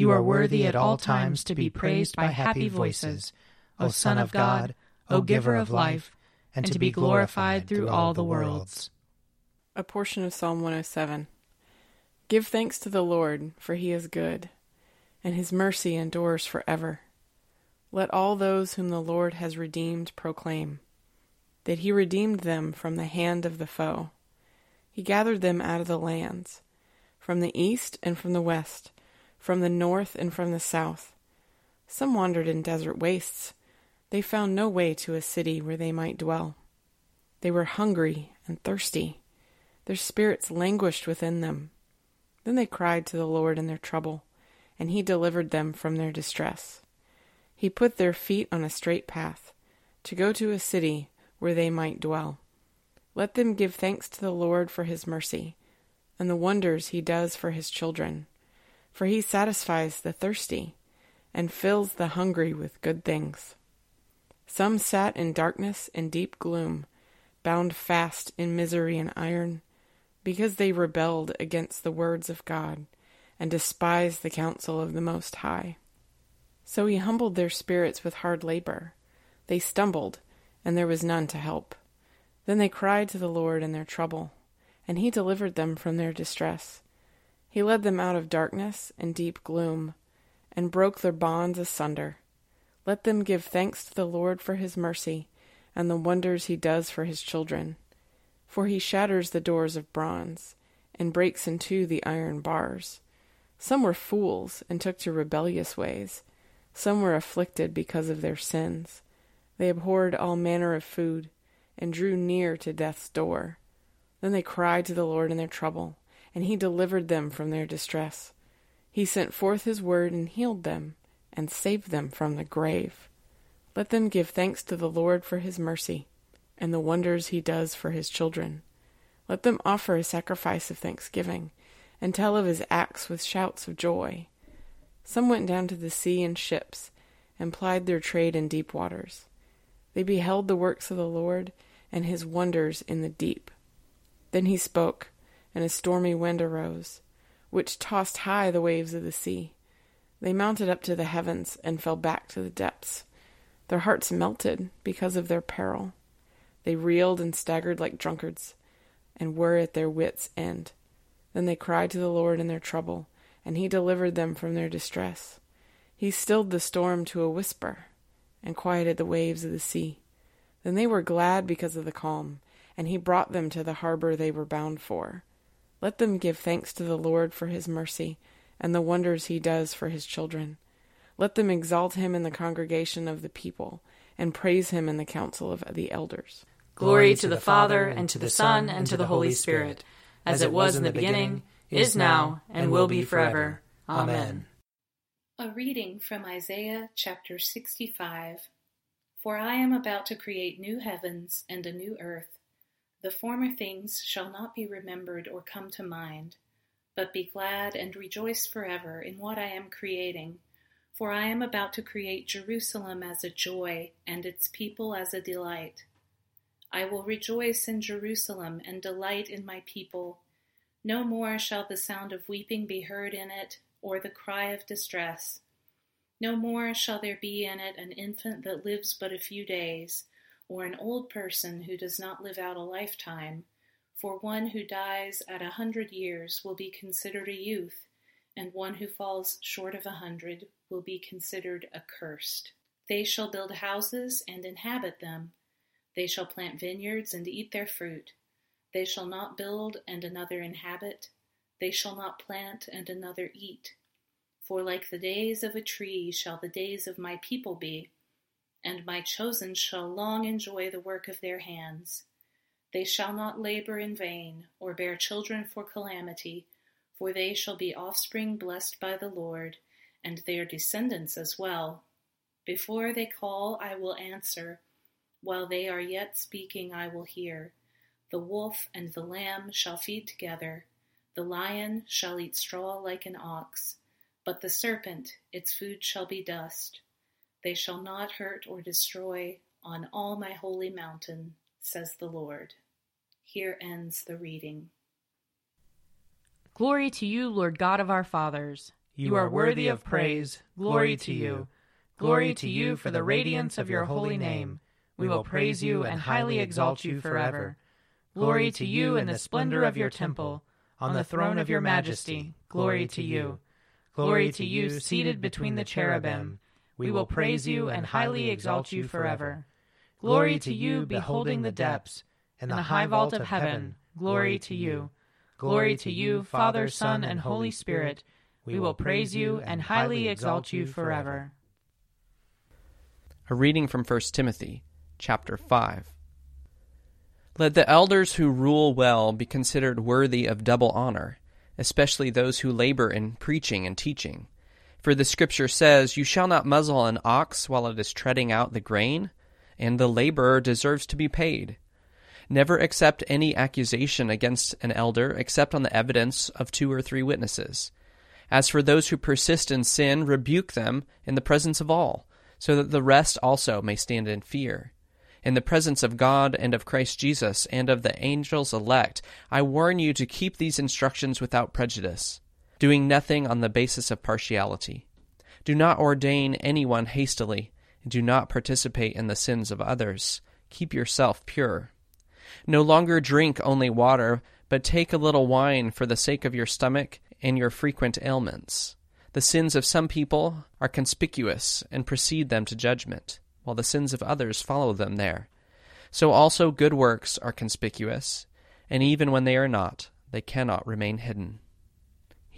You are worthy at all times to be praised by happy voices, O Son of God, O Giver of life, and to be glorified through all the worlds. A portion of Psalm 107. Give thanks to the Lord, for he is good, and his mercy endures forever. Let all those whom the Lord has redeemed proclaim that he redeemed them from the hand of the foe. He gathered them out of the lands from the east and from the west, from the north and from the south. Some wandered in desert wastes. They found no way to a city where they might dwell. They were hungry and thirsty. Their spirits languished within them. Then they cried to the Lord in their trouble, and he delivered them from their distress. He put their feet on a straight path, to go to a city where they might dwell. Let them give thanks to the Lord for his mercy and the wonders he does for his children. For he satisfies the thirsty and fills the hungry with good things. Some sat in darkness and deep gloom, bound fast in misery and iron, because they rebelled against the words of God and despised the counsel of the Most High. So he humbled their spirits with hard labor. They stumbled, and there was none to help. Then they cried to the Lord in their trouble and he delivered them from their distress. He led them out of darkness and deep gloom, and broke their bonds asunder. Let them give thanks to the Lord for his mercy, and the wonders he does for his children. For he shatters the doors of bronze, and breaks in two the iron bars. Some were fools, and took to rebellious ways. Some were afflicted because of their sins. They abhorred all manner of food, and drew near to death's door. Then they cried to the Lord in their trouble, and he delivered them from their distress. He sent forth his word and healed them, and saved them from the grave. Let them give thanks to the Lord for his mercy, and the wonders he does for his children. Let them offer a sacrifice of thanksgiving, and tell of his acts with shouts of joy. Some went down to the sea in ships, and plied their trade in deep waters. They beheld the works of the Lord, and his wonders in the deep. Then he spoke, and a stormy wind arose, which tossed high the waves of the sea. They mounted up to the heavens and fell back to the depths. Their hearts melted because of their peril. They reeled and staggered like drunkards, and were at their wits' end. Then they cried to the Lord in their trouble, and he delivered them from their distress. He stilled the storm to a whisper, and quieted the waves of the sea. Then they were glad because of the calm and he brought them to the harbor they were bound for. Let them give thanks to the Lord for his mercy and the wonders he does for his children. Let them exalt him in the congregation of the people and praise him in the council of the elders. Glory to the Father, and to the Son, and to the Holy Spirit, as it was in the beginning, is now, and will be forever. Amen. A reading from Isaiah chapter 65 For I am about to create new heavens and a new earth the former things shall not be remembered or come to mind, but be glad and rejoice forever in what I am creating, For I am about to create Jerusalem as a joy, and its people as a delight. I will rejoice in Jerusalem and delight in my people. No more shall the sound of weeping be heard in it, or the cry of distress. No more shall there be in it an infant that lives but a few days, or an old person who does not live out a lifetime. For one who dies at a hundred years will be considered a youth, and one who falls short of a hundred will be considered accursed. They shall build houses and inhabit them. They shall plant vineyards and eat their fruit. They shall not build and another inhabit. They shall not plant and another eat. For like the days of a tree shall the days of my people be, and my chosen shall long enjoy the work of their hands. They shall not labor in vain, or bear children for calamity, for they shall be offspring blessed by the Lord and their descendants as well. Before they call, I will answer. While they are yet speaking, I will hear. The wolf and the lamb shall feed together. The lion shall eat straw like an ox. But the serpent, its food shall be dust. They shall not hurt or destroy on all my holy mountain, says the Lord. Here ends the reading. Glory to you, Lord God of our fathers. You are worthy of praise. Glory to you. Glory to you for the radiance of your holy name. We will praise you and highly exalt you forever. Glory to you in the splendor of your temple. On the throne of your majesty, glory to you. Glory to you seated between the cherubim. We will praise you and highly exalt you forever. Glory to you beholding the depths. and the high vault of heaven, glory to you. Glory to you, Father, Son, and Holy Spirit we will praise you and highly exalt you forever. A reading from 1 Timothy, chapter 5. Let the elders who rule well be considered worthy of double honor, especially those who labor in preaching and teaching. For the Scripture says, You shall not muzzle an ox while it is treading out the grain, and the laborer deserves to be paid. Never accept any accusation against an elder except on the evidence of two or three witnesses. As for those who persist in sin, rebuke them in the presence of all, so that the rest also may stand in fear. In the presence of God and of Christ Jesus and of the angels elect, I warn you to keep these instructions without prejudice, doing nothing on the basis of partiality. Do not ordain anyone hastily, and do not participate in the sins of others. Keep yourself pure. No longer drink only water, but take a little wine for the sake of your stomach and your frequent ailments. The sins of some people are conspicuous and precede them to judgment, while the sins of others follow them there. So also good works are conspicuous, and even when they are not, they cannot remain hidden.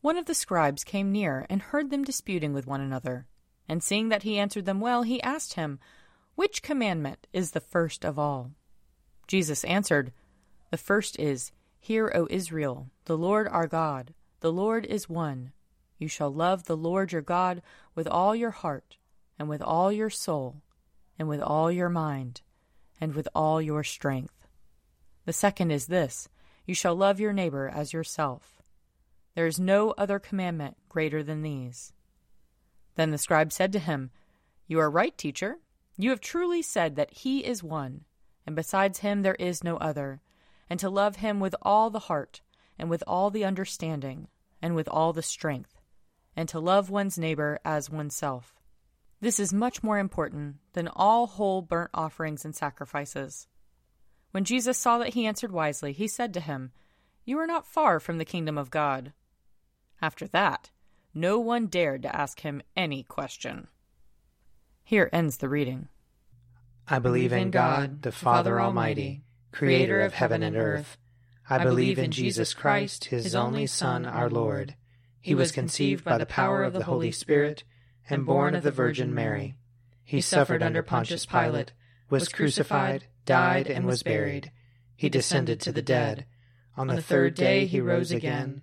One of the scribes came near and heard them disputing with one another. And seeing that he answered them well, he asked him, Which commandment is the first of all? Jesus answered, The first is, Hear, O Israel, the Lord our God, the Lord is one. You shall love the Lord your God with all your heart, and with all your soul, and with all your mind, and with all your strength. The second is this You shall love your neighbor as yourself. There is no other commandment greater than these. Then the scribe said to him, You are right, teacher. You have truly said that he is one, and besides him there is no other and to love him with all the heart, and with all the understanding, and with all the strength, and to love one's neighbor as oneself. This is much more important than all whole burnt offerings and sacrifices. When Jesus saw that he answered wisely, he said to him, You are not far from the kingdom of God. After that, no one dared to ask him any question. Here ends the reading. I believe in God, the Father Almighty creator of heaven and earth. I believe in Jesus Christ, his only Son, our Lord. He was conceived by the power of the Holy Spirit and born of the Virgin Mary. He suffered under Pontius Pilate, was crucified, died, and was buried. He descended to the dead. On the third day he rose again.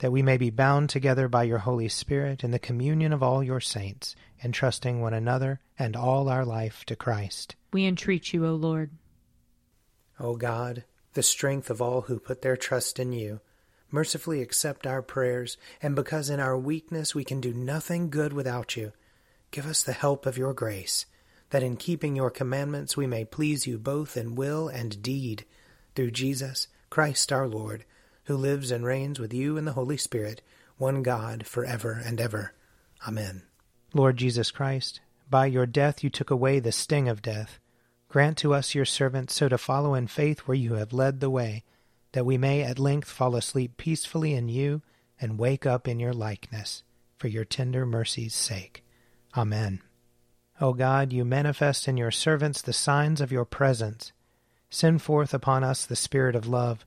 that we may be bound together by your Holy Spirit in the communion of all your saints, entrusting one another and all our life to Christ. We entreat you, O Lord. O God, the strength of all who put their trust in you, mercifully accept our prayers, and because in our weakness we can do nothing good without you, give us the help of your grace, that in keeping your commandments we may please you both in will and deed, through Jesus Christ our Lord who lives and reigns with you in the Holy Spirit, one God, for ever and ever. Amen. Lord Jesus Christ, by your death you took away the sting of death. Grant to us, your servants, so to follow in faith where you have led the way, that we may at length fall asleep peacefully in you and wake up in your likeness, for your tender mercy's sake. Amen. O God, you manifest in your servants the signs of your presence. Send forth upon us the Spirit of love